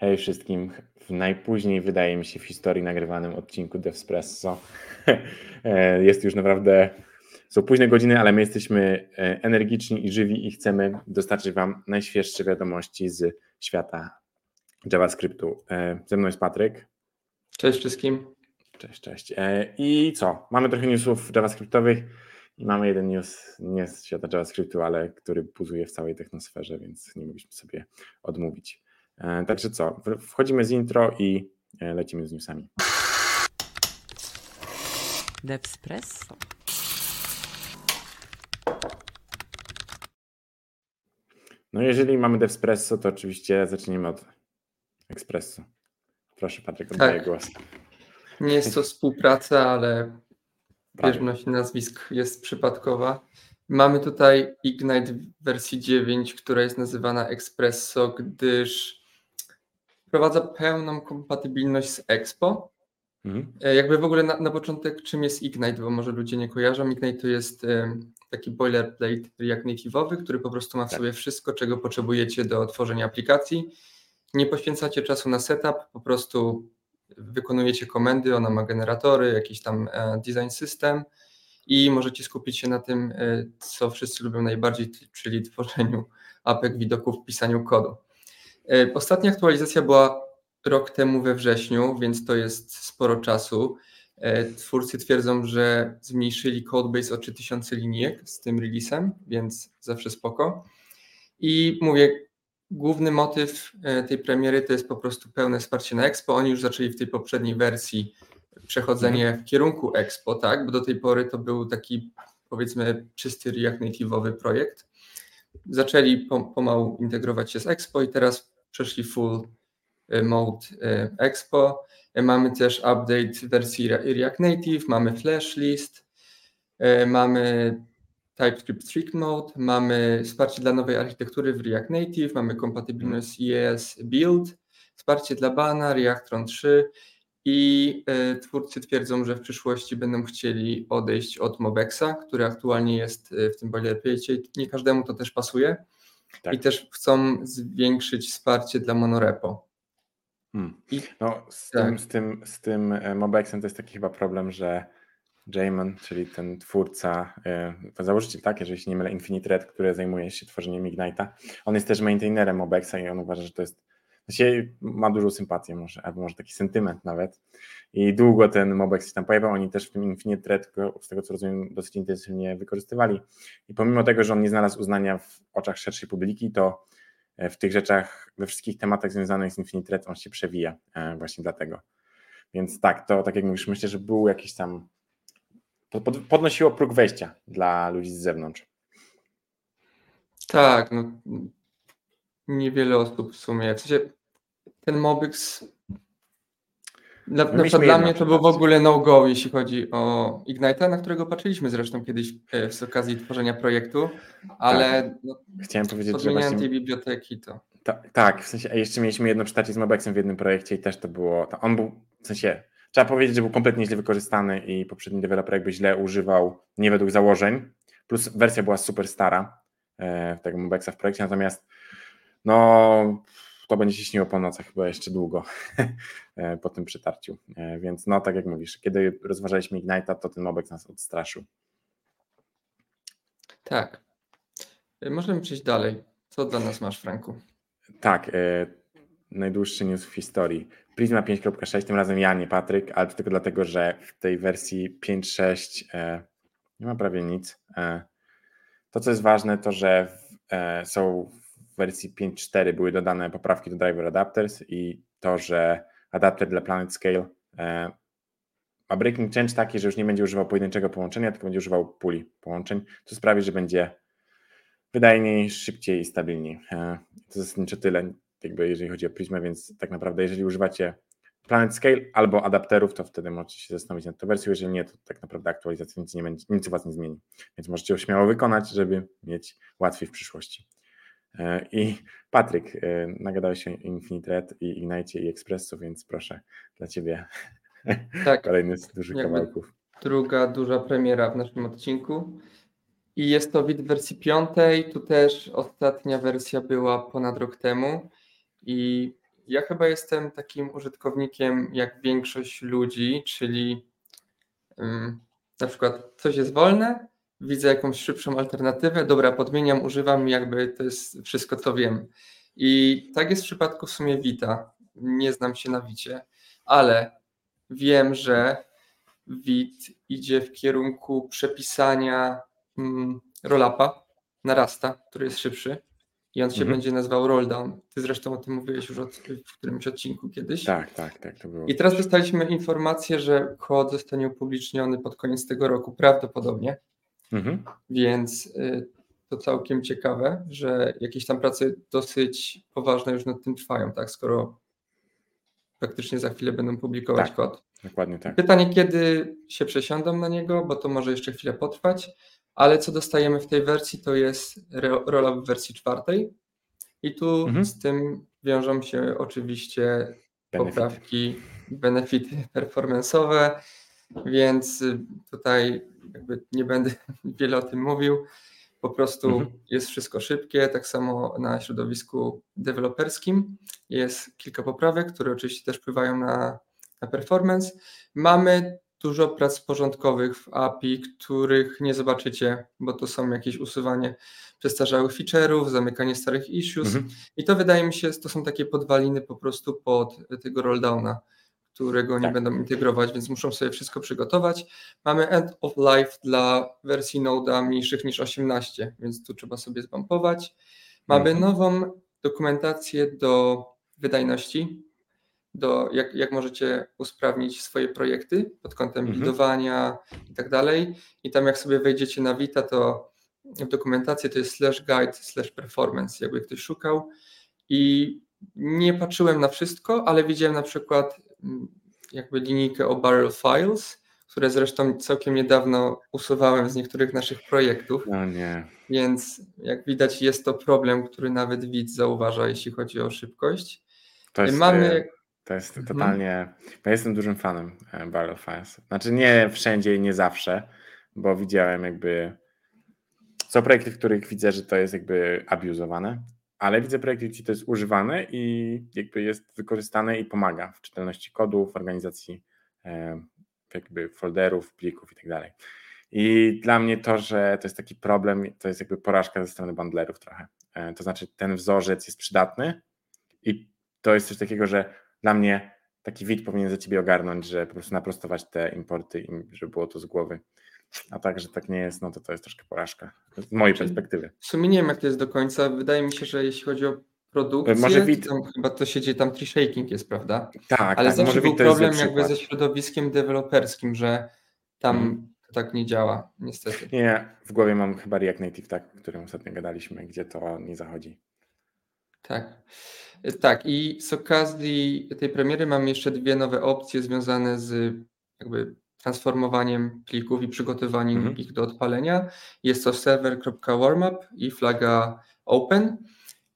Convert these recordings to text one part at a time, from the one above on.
Hej wszystkim. W najpóźniej, wydaje mi się, w historii nagrywanym odcinku Devspresso. E, jest już naprawdę, są późne godziny, ale my jesteśmy e, energiczni i żywi i chcemy dostarczyć Wam najświeższe wiadomości z świata JavaScriptu. E, ze mną jest Patryk. Cześć wszystkim. Cześć, cześć. I co? Mamy trochę newsów JavaScriptowych i mamy jeden news nie z świata JavaScriptu, ale który buzuje w całej technosferze, więc nie mogliśmy sobie odmówić. E, także co, wchodzimy z intro i e, lecimy z newsami. Devspresso. No jeżeli mamy Devspresso, to oczywiście zaczniemy od Expresso. Proszę Patryk, oddaję tak. głos. Nie jest to współpraca, ale bieżność nazwisk jest przypadkowa. Mamy tutaj Ignite w wersji 9, która jest nazywana Expresso, gdyż wprowadza pełną kompatybilność z Expo. Mhm. E, jakby w ogóle na, na, początek, czym jest Ignite, bo może ludzie nie kojarzą. Ignite to jest um, taki boilerplate React Native'owy, który po prostu ma w tak. sobie wszystko, czego potrzebujecie do tworzenia aplikacji. Nie poświęcacie czasu na setup, po prostu wykonujecie komendy, ona ma generatory, jakiś tam e, design system i możecie skupić się na tym, e, co wszyscy lubią najbardziej, czyli tworzeniu apek, widoków, pisaniu kodu. E, ostatnia aktualizacja była rok temu we wrześniu, więc to jest sporo czasu. E, twórcy twierdzą, że zmniejszyli codebase o 3000 linijek z tym releasem, więc zawsze spoko. I mówię, główny motyw e, tej premiery to jest po prostu pełne wsparcie na Expo. Oni już zaczęli w tej poprzedniej wersji przechodzenie w kierunku Expo, tak? Bo do tej pory to był taki powiedzmy czysty React Native'owy projekt. Zaczęli pomału integrować się z Expo i teraz przeszli full y, mode y, Expo. Y, mamy też update wersji React Native, mamy flash list, mamy TypeScript Strict Mode, mamy wsparcie dla nowej architektury w React Native, mamy kompatybilność z ES Build, wsparcie dla Bana, Reactron 3 i twórcy twierdzą, że w przyszłości będą chcieli odejść od Mobexa, który aktualnie jest w tym boilerplate. Nie każdemu to też pasuje. Tak. I też chcą zwiększyć wsparcie dla monorepo. Hmm. I, no, z, tak. tym, z, tym, z tym e, Mobexem to jest taki chyba problem, że Jamon, czyli ten twórca, yy, założyciel, tak, jeżeli się nie mylę, Infinite Red, który zajmuje się tworzeniem Ignite'a, on jest też maintainerem Mobexa i on uważa, że to jest Właściwie ma dużą sympatię może, albo może taki sentyment nawet. I długo ten Mobex się tam pojawiał, oni też w tym Infinite Thread, z tego co rozumiem, dosyć intensywnie wykorzystywali. I pomimo tego, że on nie znalazł uznania w oczach szerszej publiki, to e, w tych rzeczach, we wszystkich tematach związanych z Infinite Thread on się przewija e, właśnie dlatego. Więc tak, to tak jak mówisz, myślę, że był jakiś tam, podnosiło próg wejścia dla ludzi z zewnątrz. Tak, no niewiele osób w sumie, w sensie ten Mobix na, na przykład dla mnie to był w ogóle no-go, jeśli chodzi o Ignite'a, na którego patrzyliśmy zresztą kiedyś e, z okazji tworzenia projektu, ale tak. no, chciałem powiedzieć, że właśnie... tej biblioteki to... Ta, tak, w sensie, a jeszcze mieliśmy jedno przytarcie z Mobexem w jednym projekcie i też to było, to on był, w sensie, trzeba powiedzieć, że był kompletnie źle wykorzystany i poprzedni deweloper jakby źle używał nie według założeń, plus wersja była super stara e, tego Mobexa w projekcie, natomiast no to będzie się śniło po nocach chyba jeszcze długo e, po tym przytarciu. E, więc no tak jak mówisz, kiedy rozważaliśmy Ignite'a, to ten Mobex nas odstraszył. Tak. E, możemy przejść dalej. Co dla nas masz, Franku? Tak, e, najdłuższy news w historii. Prisma 5.6, tym razem ja, nie Patryk, ale to tylko dlatego, że w tej wersji 5.6 e, nie ma prawie nic. E, to, co jest ważne, to że w, są wersji 5.4 były dodane poprawki do driver adapters i to, że adapter dla Planet Scale e, ma breaking change taki, że już nie będzie używał pojedynczego połączenia, tylko będzie używał puli połączeń, co sprawi, że będzie wydajniej, szybciej i stabilniej. E, to zasadniczo tyle, jakby jeżeli chodzi o Prisma, więc tak naprawdę jeżeli używacie Planet Scale albo adapterów, to wtedy możecie się zastanowić nad tą wersją, jeżeli nie, to tak naprawdę aktualizacja nic, nie będzie, nic u Was nie zmieni. Więc możecie ją śmiało wykonać, żeby mieć łatwiej w przyszłości. E, I Patryk, e, nagadałeś się Infinite Red i Ignite i Expresso, więc proszę dla Ciebie tak, kolejny z dużych kawałków. Druga duża premiera w naszym odcinku. I jest to wid wersji piątej. Tu też ostatnia wersja była ponad rok temu. I ja chyba jestem takim użytkownikiem jak większość ludzi, czyli um, na przykład coś jest wolne, widzę jakąś szybszą alternatywę, dobra, podmieniam, używam, jakby to jest wszystko, co wiem. I tak jest w przypadku w sumie Vita. Nie znam się na Wicie, ale wiem, że Wit idzie w kierunku przepisania mm, rollapa na Rasta, który jest szybszy i on się mhm. będzie nazywał Rolldown. Ty zresztą o tym mówiłeś już od, w którymś odcinku kiedyś. Tak, tak, tak. To było. I teraz dostaliśmy informację, że kod zostanie upubliczniony pod koniec tego roku, prawdopodobnie. Mhm. Więc y, to całkiem ciekawe, że jakieś tam prace dosyć poważne już nad tym trwają, tak? Skoro praktycznie za chwilę będą publikować tak, kod. Dokładnie tak. Pytanie, kiedy się przesiądą na niego, bo to może jeszcze chwilę potrwać, ale co dostajemy w tej wersji, to jest rola w wersji czwartej. I tu mhm. z tym wiążą się oczywiście benefity. poprawki, benefity performance'owe, więc tutaj jakby nie będę wiele o tym mówił. Po prostu mhm. jest wszystko szybkie, tak samo na środowisku deweloperskim jest kilka poprawek, które oczywiście też wpływają na, na performance. Mamy dużo prac porządkowych w API, których nie zobaczycie, bo to są jakieś usuwanie przestarzałych feature'ów, zamykanie starych issues mhm. i to wydaje mi się, to są takie podwaliny po prostu pod tego rolldowna którego nie tak. będą integrować, więc muszą sobie wszystko przygotować. Mamy end of life dla wersji Node'a mniejszych niż 18, więc tu trzeba sobie zbampować. Mamy mhm. nową dokumentację do wydajności, do jak, jak możecie usprawnić swoje projekty pod kątem mhm. budowania i tak dalej. I tam jak sobie wejdziecie na Vita, to w dokumentację to jest slash guide slash performance, jakby ktoś szukał. I nie patrzyłem na wszystko, ale widziałem na przykład jakby linijkę o barrel files, które zresztą całkiem niedawno usuwałem z niektórych naszych projektów. No nie. Więc jak widać jest to problem, który nawet widz zauważa, jeśli chodzi o szybkość. To jest, Mamy... E, to jest mhm. totalnie... Ja jestem dużym fanem e, barrel files. Znaczy nie wszędzie i nie zawsze, bo widziałem jakby... Są projekty, w których widzę, że to jest jakby abuzowane, ale widzę projekty, gdzie to jest używane i jakby jest wykorzystane i pomaga w czytelności kodów, w organizacji jakby folderów, plików i tak dalej. I dla mnie to, że to jest taki problem, to jest jakby porażka ze strony bundlerów trochę. E, to znaczy ten wzorzec jest przydatny i to jest coś takiego, że dla mnie taki wid powinien za ciebie ogarnąć, że po prostu naprostować te importy i żeby było to z głowy. A tak, że tak nie jest, no to to jest troszkę porażka. Z mojej Czyli perspektywy. W sumie nie wiem, jak to jest do końca. Wydaje mi się, że jeśli chodzi o produkcję, może wid... to chyba to się dzieje, tam tree shaking jest, prawda? Tak, Ale tak, zawsze był problem jakby ze środowiskiem deweloperskim, że tam hmm. tak nie działa, niestety. Nie, w głowie mam chyba React Native, tak, o którym ostatnio gadaliśmy, gdzie to nie zachodzi. Tak. Tak, i z okazji tej premiery mam jeszcze dwie nowe opcje związane z jakby transformowaniem plików i przygotowaniem mhm. ich do odpalenia. Jest to server.warmup i flaga open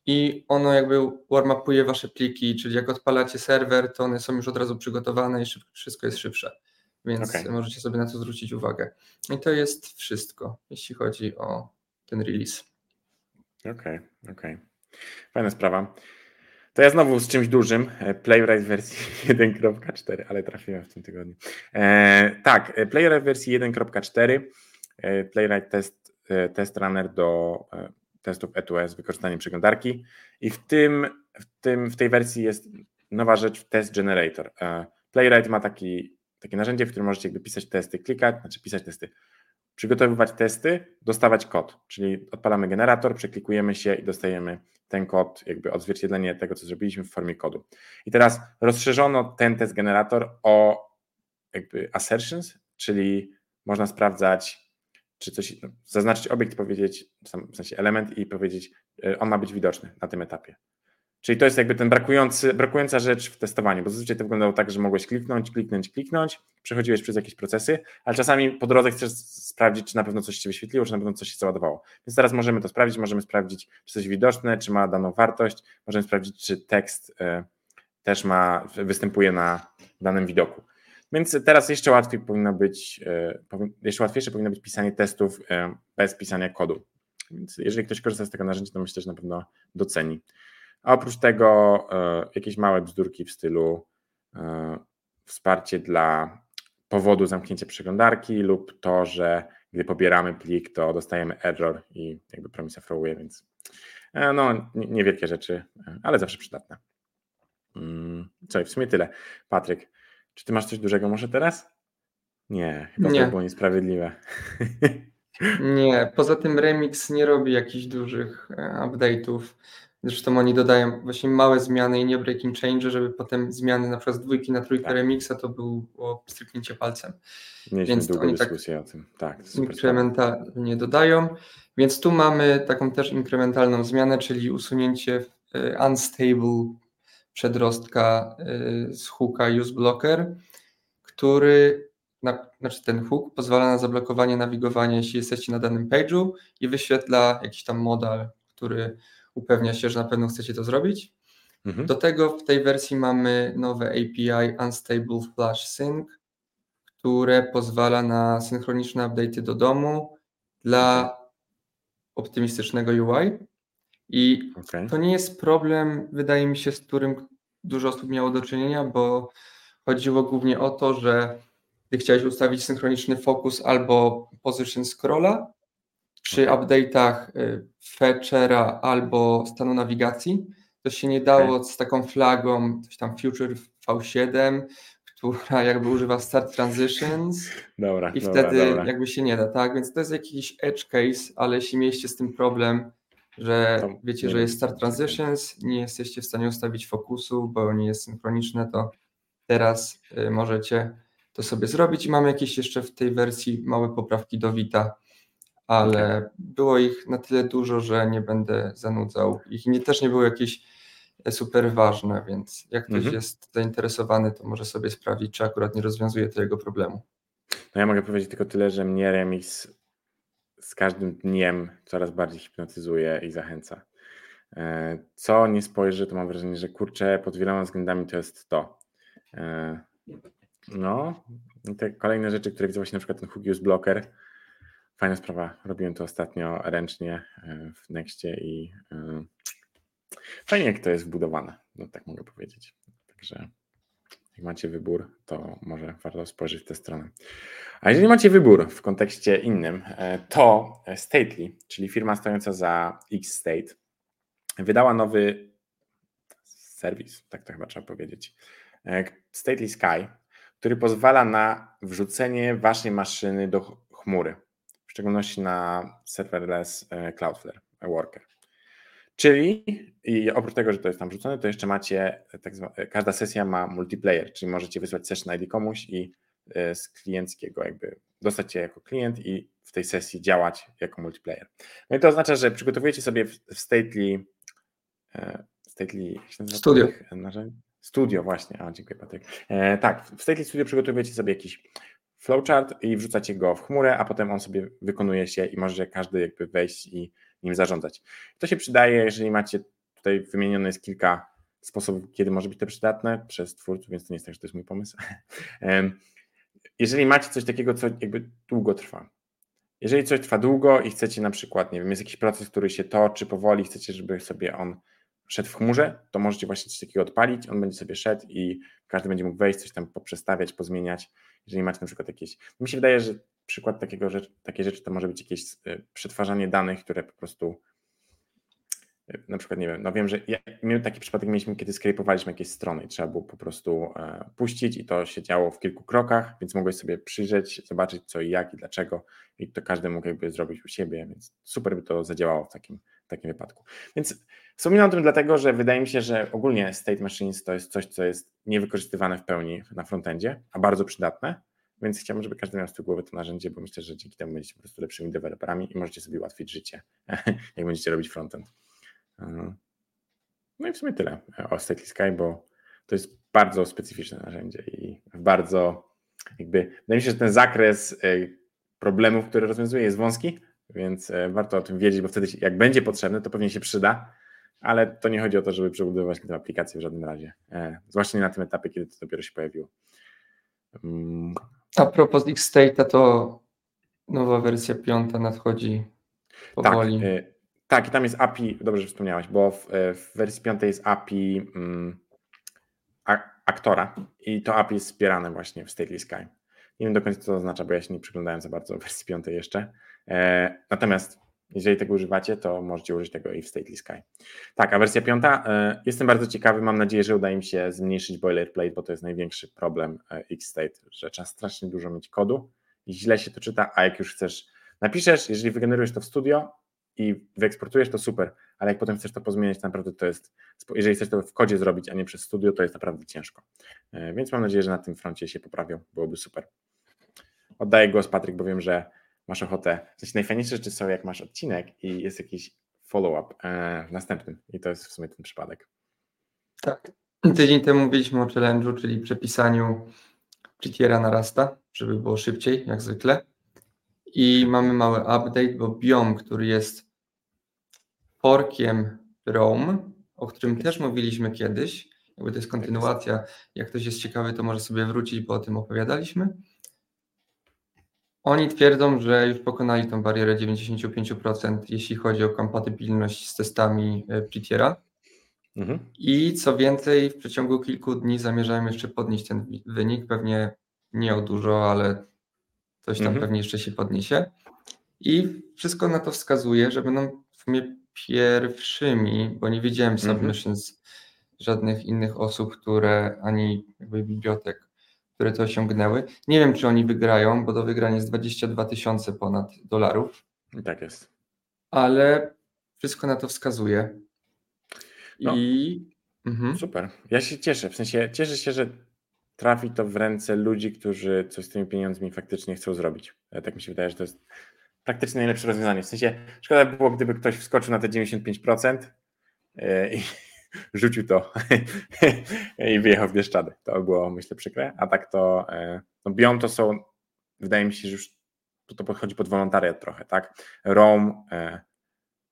i ono jakby warmupuje wasze pliki, czyli jak odpalacie serwer, to one są już od razu przygotowane i wszystko jest szybsze. Więc okay. możecie sobie na to zwrócić uwagę. I to jest wszystko, jeśli chodzi o ten release. Okej, okay, okej. Okay. Fajna sprawa. To ja znowu z czymś dużym, e, Playwright wersji 1.4, ale trafiłem w tym tygodniu. E, tak, e, Playwright wersji 1.4, e, Playwright test, test runner do testów E2S z wykorzystaniem przeglądarki i w, tym, w, tym, w tej wersji jest nowa rzecz, Test Generator. Playwright ma taki, takie narzędzie, w którym możecie jakby pisać testy, klikać, znaczy pisać testy, przygotowywać testy, dostawać kod, czyli odpalamy generator, przeklikujemy się i dostajemy ten kod, jakby odzwierciedlenie tego, co zrobiliśmy w formie kodu. I teraz rozszerzono ten test generator o jakby assertions, czyli można sprawdzać, czy coś, no, zaznaczyć obiekt powiedzieć, w sensie element i powiedzieć, e, on ma być widoczny na tym etapie. Czyli to jest jakby ten brakujący, brakująca rzecz w testowaniu, bo zazwyczaj to wyglądało tak, że mogłeś kliknąć, kliknąć, kliknąć, przechodziłeś przez jakieś procesy, ale czasami po drodze chcesz sprawdzić, czy na pewno coś się wyświetliło, czy na pewno coś się załadowało. Więc teraz możemy to sprawdzić, możemy sprawdzić, czy coś widoczne, czy ma daną wartość, możemy sprawdzić, czy tekst y, też ma, występuje na danym widoku. Więc teraz jeszcze łatwiej powinno być, y, jeszcze łatwiejsze powinno być pisanie testów y, bez pisania kodu. Więc jeżeli ktoś korzysta z tego narzędzia, to myślę, że na pewno doceni. A oprócz tego e, jakieś małe bzdurki w stylu e, wsparcie dla powodu zamknięcia przeglądarki lub to, że gdy pobieramy plik, to dostajemy error i jakby promisa throwuje, więc e, no niewielkie rzeczy, ale zawsze przydatne. Mm, co i w sumie tyle. Patryk, czy ty masz coś dużego może teraz? Nie, chyba Nie. to było niesprawiedliwe. Nie, poza tym Remix nie robi jakichś dużych update'ów. Zresztą oni dodają właśnie małe zmiany i nie breaking change, żeby potem zmiany na przykład z dwójki na trójkę Tak. Remixa to było stryknięcie palcem. Mieliśmy Więc długą tak dyskusję o tym. Tak. Inkrementalnie dodają. Więc tu mamy taką też inkrementalną zmianę, czyli usunięcie e, unstable przedrostka e, z hooka useBlocker, który, na, znaczy ten hook pozwala na zablokowanie nawigowania, jeśli jesteście na danym page'u i wyświetla jakiś tam modal, który upewnia się, że na pewno chcecie to zrobić. Mhm. Do tego w tej wersji mamy nowe API Unstable Flash Sync, które pozwala na synchroniczne update'y do domu dla optymistycznego UI. I Okej. to nie jest problem, wydaje mi się, z którym dużo osób miało do czynienia, bo chodziło głównie o to, że gdy chciałeś ustawić synchroniczny fokus albo position scrolla, przy update'ach y, fetchera albo stanu nawigacji, to się nie dało z taką flagą, coś tam Future V7, która jakby używa Start Transitions. Dobra, i dobra, wtedy dobra. jakby się nie da, tak? Więc to jest jakiś edge case, ale jeśli mieliście z tym problem, że To wiecie, że jest Start Transitions, nie jesteście w stanie ustawić fokusu, bo nie jest synchroniczne, to teraz y, możecie to sobie zrobić. I mamy jakieś jeszcze w tej wersji małe poprawki do Vita, ale było ich na tyle dużo, że nie będę zanudzał ich. Nie, też nie były jakieś e, super ważne, więc jak ktoś Mhm. jest zainteresowany, to może sobie sprawdzić, czy akurat nie rozwiązuje to jego problemu. No ja mogę powiedzieć tylko tyle, że mnie remix z każdym dniem coraz bardziej hipnotyzuje i zachęca. E, Co nie spojrzy, to mam wrażenie, że kurczę, pod wieloma względami to jest to. E, No, te kolejne rzeczy, które widzę właśnie na przykład ten use blocker. Fajna sprawa. Robiłem to ostatnio ręcznie e, w Nextie i e, fajnie jak to jest wbudowane, no tak mogę powiedzieć. Także jak macie wybór, to może warto spojrzeć w tę stronę. A jeżeli macie wybór w kontekście innym, e, to Stately, czyli firma stojąca za X-State, wydała nowy serwis, tak to chyba trzeba powiedzieć, Stately Sky, który pozwala na wrzucenie waszej maszyny do ch- chmury, szczególności na serverless e, Cloudflare Worker. Czyli i oprócz tego, że to jest tam wrzucone, to jeszcze macie tak zwa, każda sesja ma multiplayer, czyli możecie wysłać session ID komuś i e, z klienckiego jakby dostać się jako klient i w tej sesji działać jako multiplayer. No i to oznacza, że przygotowujecie sobie w, Stately, e, Stately Studio. narzędzi? Studio właśnie, a dziękuję Patryk. E, tak, w Stately Studio przygotowujecie sobie jakiś flowchart i wrzucacie go w chmurę, a potem on sobie wykonuje się i może każdy jakby wejść i nim zarządzać. To się przydaje, jeżeli macie tutaj wymienione jest kilka sposobów, kiedy może być to przydatne przez twórców, więc to nie jest tak, że to jest mój pomysł. Jeżeli macie coś takiego, co jakby długo trwa. Jeżeli coś trwa długo i chcecie na przykład, nie wiem, jest jakiś proces, który się toczy powoli, chcecie, żeby sobie on szedł w chmurze, to możecie właśnie coś takiego odpalić, on będzie sobie szedł i każdy będzie mógł wejść, coś tam poprzestawiać, pozmieniać. Jeżeli macie na przykład jakieś, mi się wydaje, że przykład takiego rzecz, takiej rzeczy to może być jakieś e, przetwarzanie danych, które po prostu e, na przykład, nie wiem, no wiem, że ja, my taki przypadek mieliśmy, kiedy skrypowaliśmy jakieś strony i trzeba było po prostu e, puścić i to się działo w kilku krokach, więc mogłeś sobie przyjrzeć, zobaczyć co i jak i dlaczego i to każdy mógł jakby zrobić u siebie, więc super by to zadziałało w takim, w takim wypadku. Więc wspominam o tym dlatego, że wydaje mi się, że ogólnie State Machines to jest coś, co jest niewykorzystywane w pełni na frontendzie, a bardzo przydatne, więc chciałbym, żeby każdy miał z tyłu głowy to narzędzie, bo myślę, że dzięki temu będziecie po prostu lepszymi deweloperami i możecie sobie ułatwić życie, jak będziecie robić frontend. No i w sumie tyle o Stately Sky, bo to jest bardzo specyficzne narzędzie i bardzo jakby, wydaje mi się, że ten zakres y, problemów, które rozwiązuje jest wąski, więc y, warto o tym wiedzieć, bo wtedy jak będzie potrzebne, to pewnie się przyda, ale to nie chodzi o to, żeby przebudowywać tę aplikację w żadnym razie, e, zwłaszcza nie na tym etapie, kiedy to dopiero się pojawiło. Mm, A propos X-State'a, to nowa wersja piąta nadchodzi Tak, powoli. y, Tak, i tam jest API, dobrze, że wspomniałeś, bo w, w wersji 5 jest API mm, aktora i to API jest wspierane właśnie w Stately Sky. Nie wiem do końca, co to oznacza, bo ja się nie przyglądałem za bardzo wersji 5 jeszcze. E, natomiast jeżeli tego używacie, to możecie użyć tego i w Stately Sky. Tak, a wersja 5. E, jestem bardzo ciekawy, mam nadzieję, że uda im się zmniejszyć boilerplate, bo to jest największy problem e, X-State, że trzeba strasznie dużo mieć kodu i źle się to czyta, a jak już chcesz, napiszesz, jeżeli wygenerujesz to w studio, i wyeksportujesz, to super, ale jak potem chcesz to pozmieniać, to naprawdę to jest, jeżeli chcesz to w kodzie zrobić, a nie przez studio, to jest naprawdę ciężko. Więc mam nadzieję, że na tym froncie się poprawią, byłoby super. Oddaję głos Patryk, bo wiem, że masz ochotę. W sensie najfajniejsze rzeczy są, jak masz odcinek i jest jakiś follow-up e, w następnym i to jest w sumie ten przypadek. Tak. Tydzień temu mówiliśmy o challenge'u, czyli przepisaniu Prettiera na Rasta, żeby było szybciej, jak zwykle. I mamy mały update, bo Biom, który jest forkiem Rome, o którym też mówiliśmy kiedyś, jakby to jest kontynuacja, jak ktoś jest ciekawy, to może sobie wrócić, bo o tym opowiadaliśmy. Oni twierdzą, że już pokonali tą barierę 95%, jeśli chodzi o kompatybilność z testami e, Prettiera. Mhm. I co więcej, w przeciągu kilku dni zamierzają jeszcze podnieść ten wynik, pewnie nie o dużo, ale Coś tam mhm. pewnie jeszcze się podniesie. I wszystko na to wskazuje, że będą w sumie pierwszymi, bo nie widziałem submissions mhm. żadnych innych osób, które ani bibliotek, które to osiągnęły. Nie wiem, czy oni wygrają, bo do wygrania jest 22 tysiące ponad dolarów. Tak jest. Ale wszystko na to wskazuje. No, I mhm. super. Ja się cieszę. W sensie cieszę się, że trafi to w ręce ludzi, którzy coś z tymi pieniędzmi faktycznie chcą zrobić. E, tak mi się wydaje, że to jest praktycznie najlepsze rozwiązanie. W sensie szkoda by było, gdyby ktoś wskoczył na te 95% e, i rzucił to i wyjechał w Bieszczady. To było, myślę, przykre. A tak to, e, no Biom to są, wydaje mi się, że już to podchodzi pod wolontariat trochę, tak? Rome,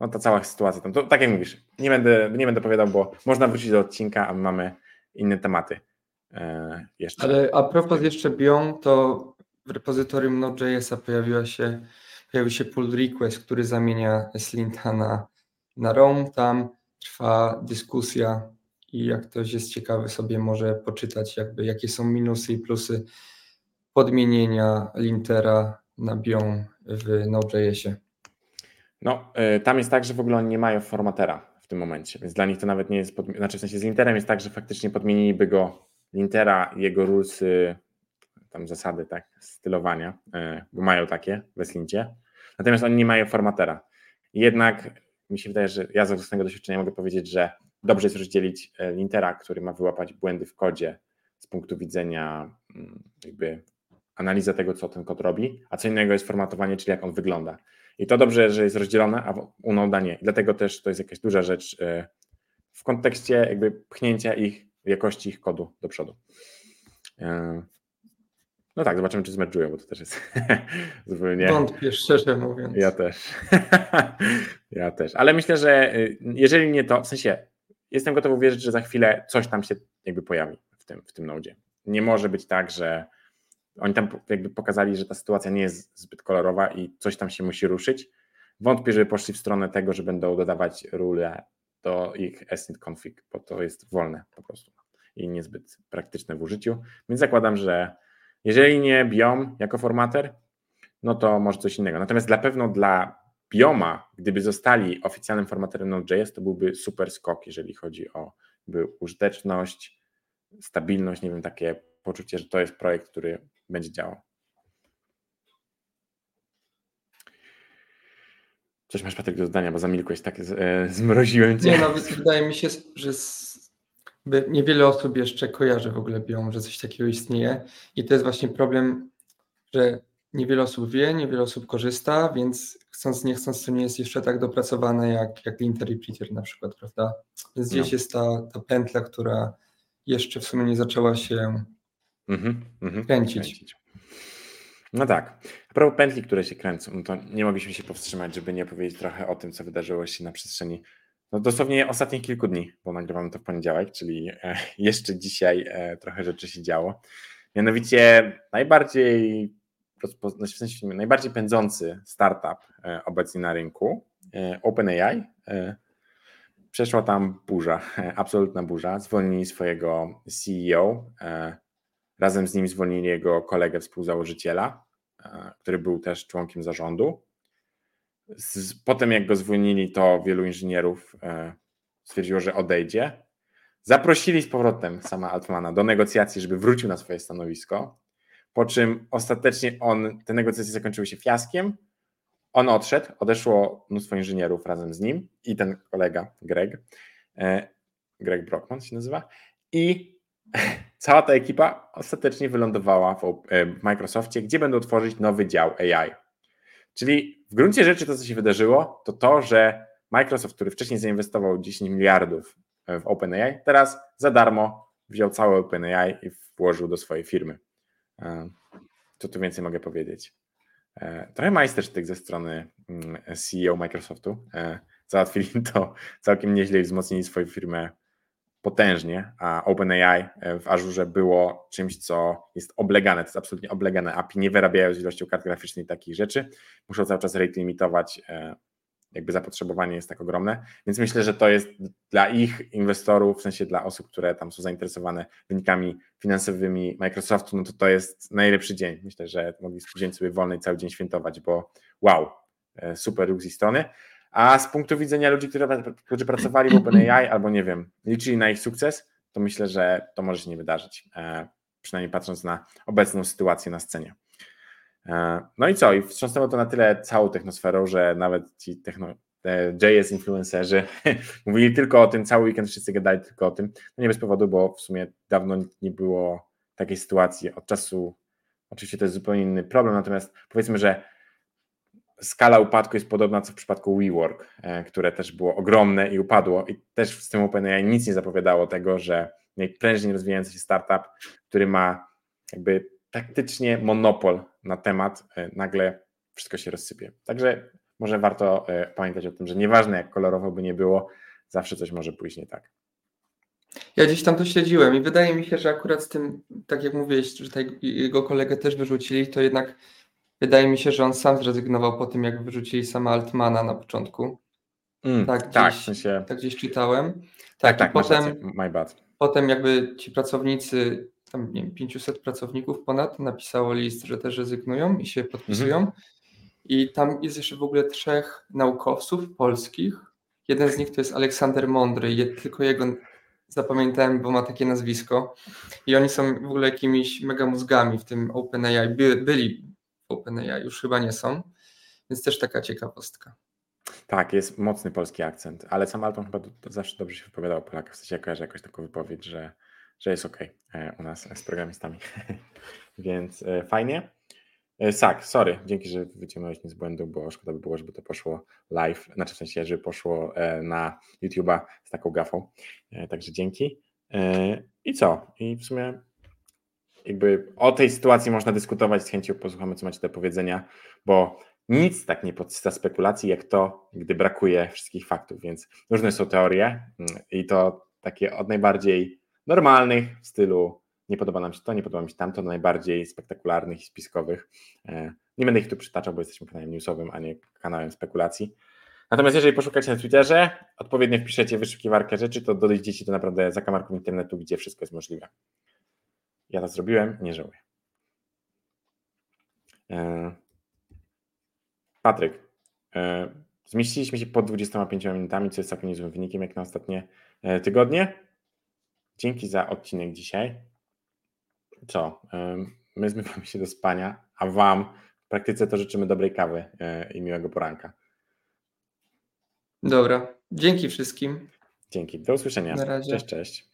no ta cała sytuacja tam, to tak jak mówisz, nie będę, nie będę opowiadał, bo można wrócić do odcinka, a my mamy inne tematy. E, jeszcze. Ale a propos jeszcze Bion, to w repozytorium Node.jsa pojawiła się, pojawił się pull request, który zamienia Slinta na, na ROM. Tam trwa dyskusja i jak ktoś jest ciekawy sobie może poczytać jakby jakie są minusy i plusy podmienienia lintera na Bion w Node.jsie. No, y, tam jest tak, że w ogóle oni nie mają formatera w tym momencie, więc dla nich to nawet nie jest, pod... znaczy w sensie z linterem jest tak, że faktycznie podmieniliby go Lintera, jego rulesy, tam zasady tak, stylowania, e, bo mają takie w Eslincie, natomiast oni nie mają formatera. Jednak mi się wydaje, że ja z własnego doświadczenia mogę powiedzieć, że dobrze jest rozdzielić e, lintera, który ma wyłapać błędy w kodzie z punktu widzenia mm, jakby analiza tego, co ten kod robi, a co innego jest formatowanie, czyli jak on wygląda. I to dobrze, że jest rozdzielone, a u Noda nie. Dlatego też to jest jakaś duża rzecz e, w kontekście jakby pchnięcia ich jakości ich kodu do przodu. No tak, zobaczymy, czy zmerdżują, bo to też jest zupełnie. Wątpię, szczerze mówiąc. Ja też. ja też. Ale myślę, że y, jeżeli nie to, w sensie jestem gotowy wierzyć, że za chwilę coś tam się jakby pojawi w tym, w tym nodzie. Nie może być tak, że oni tam jakby pokazali, że ta sytuacja nie jest zbyt kolorowa i coś tam się musi ruszyć. Wątpię, żeby poszli w stronę tego, że będą dodawać rule do ich async config, bo to jest wolne po prostu i niezbyt praktyczne w użyciu. Więc zakładam, że jeżeli nie Biom jako formater, no to może coś innego. Natomiast na pewno dla Bioma, gdyby zostali oficjalnym formaterem Node.js, to byłby super skok, jeżeli chodzi o użyteczność, stabilność, nie wiem, takie poczucie, że to jest projekt, który będzie działał. Coś masz Patryk do zdania, bo zamilkłeś, tak e, zmroziłem cię. Nie, nawet wydaje mi się, że niewiele osób jeszcze kojarzy w ogóle biom, że coś takiego istnieje i to jest właśnie problem, że niewiele osób wie, niewiele osób korzysta, więc chcąc nie chcąc to nie jest jeszcze tak dopracowane jak, jak Linter Prettier na przykład, prawda? Więc gdzieś no. jest ta, ta pętla, która jeszcze w sumie nie zaczęła się mm -hmm, kręcić. kręcić. No tak. A propos pętli, które się kręcą, no to nie mogliśmy się powstrzymać, żeby nie powiedzieć trochę o tym, co wydarzyło się na przestrzeni no dosłownie ostatnich kilku dni, bo nagrywamy to w poniedziałek, czyli e, jeszcze dzisiaj e, trochę rzeczy się działo. Mianowicie najbardziej, znaczy w sensie najbardziej pędzący startup e, obecnie na rynku OpenAI, przeszła tam burza, absolutna burza. Zwolnili swojego CEO, razem z nim zwolnili jego kolegę współzałożyciela, który był też członkiem zarządu. Potem jak go zwolnili, to wielu inżynierów stwierdziło, że odejdzie. Zaprosili z powrotem sama Altmana do negocjacji, żeby wrócił na swoje stanowisko, po czym ostatecznie on, te negocjacje zakończyły się fiaskiem, on odszedł, odeszło mnóstwo inżynierów razem z nim i ten kolega Greg, e, Greg Brockman się nazywa i cała ta ekipa ostatecznie wylądowała w e, Microsoftie, gdzie będą tworzyć nowy dział AI. Czyli w gruncie rzeczy to, co się wydarzyło, to to, że Microsoft, który wcześniej zainwestował 10 miliardów e, w OpenAI, teraz za darmo wziął całe OpenAI i włożył do swojej firmy. Co tu więcej mogę powiedzieć? E, trochę majstersztyk ze strony mm, CEO Microsoftu. E, załatwili to całkiem nieźle i wzmocnili swoją firmę potężnie, a OpenAI e, w Azure było czymś, co jest oblegane, to jest absolutnie oblegane. API nie wyrabiają z ilością kart graficznych takich rzeczy, muszą cały czas rate limitować jakby zapotrzebowanie jest tak ogromne, więc myślę, że to jest dla ich inwestorów, w sensie dla osób, które tam są zainteresowane wynikami finansowymi Microsoftu, no to to jest najlepszy dzień. Myślę, że mogli wziąć sobie wolny cały dzień świętować, bo wow, e, super ruch z ich strony. A z punktu widzenia ludzi, którzy pracowali w OpenAI albo nie wiem, liczyli na ich sukces, to myślę, że to może się nie wydarzyć, e, przynajmniej patrząc na obecną sytuację na scenie. E, no i co? I wstrząsnęło to na tyle całą technosferą, że nawet ci techno, JS influencerzy mówili tylko o tym, cały weekend wszyscy gadali tylko o tym. No nie bez powodu, bo w sumie dawno nie było takiej sytuacji od czasu. Oczywiście to jest zupełnie inny problem, natomiast powiedzmy, że skala upadku jest podobna co w przypadku WeWork, e, które też było ogromne i upadło i też z tym OpenAI nic nie zapowiadało tego, że najprężniej rozwijający się startup, który ma jakby praktycznie monopol na temat, e, nagle wszystko się rozsypie. Także może warto e, pamiętać o tym, że nieważne jak kolorowo by nie było, zawsze coś może pójść nie tak. Ja gdzieś tam to śledziłem i wydaje mi się, że akurat z tym, tak jak mówiłeś, że jego kolegę też wyrzucili, to jednak wydaje mi się, że on sam zrezygnował po tym, jak wyrzucili sama Altmana na początku. Mm, tak, gdzieś, tak, w sensie... tak gdzieś czytałem. Tak, tak, tak potem, my bad. potem jakby ci pracownicy tam nie wiem, 500 pracowników ponad napisało list, że też rezygnują i się podpisują. Mhm. I tam jest jeszcze w ogóle trzech naukowców polskich. Jeden z nich to jest Aleksander Mądry, Je, tylko jego zapamiętałem, bo ma takie nazwisko. I oni są w ogóle jakimiś mega mózgami w tym OpenAI. By, byli OpenAI, już chyba nie są. Więc też taka ciekawostka. Tak, jest mocny polski akcent, ale sam Alton chyba zawsze dobrze się wypowiadał o Polakach. W sensie ja jakąś taką wypowiedź, że że jest ok e, u nas z programistami. Więc e, fajnie. E, Sak, sorry, dzięki, że wyciągnąłeś mnie z błędu, bo szkoda by było, żeby to poszło live, znaczy w sensie, żeby poszło na YouTube'a z taką gafą. Także dzięki. I co? I w sumie jakby o tej sytuacji można dyskutować, z chęcią posłuchamy, co macie do powiedzenia, bo nic tak nie podsyca spekulacji, jak to, gdy brakuje wszystkich faktów, więc różne są teorie mm, i to takie od najbardziej normalnych w stylu nie podoba nam się to, nie podoba mi się tamto, najbardziej spektakularnych i spiskowych. E, nie będę ich tu przytaczał, bo jesteśmy kanałem newsowym, a nie kanałem spekulacji. Natomiast jeżeli poszukacie na Twitterze, odpowiednio wpiszecie wyszukiwarkę rzeczy, to dojdziecie do naprawdę zakamarków internetu, gdzie wszystko jest możliwe. Ja to zrobiłem, nie żałuję. E, Patryk, e, zmieściliśmy się pod 25 minutami, co jest całkiem niezłym wynikiem jak na ostatnie tygodnie. Dzięki za odcinek dzisiaj. Co? My zmywamy się do spania, a Wam w praktyce to życzymy dobrej kawy e, i miłego poranka. Dobra. Dzięki wszystkim. Dzięki. Do usłyszenia. Na razie. Cześć, cześć.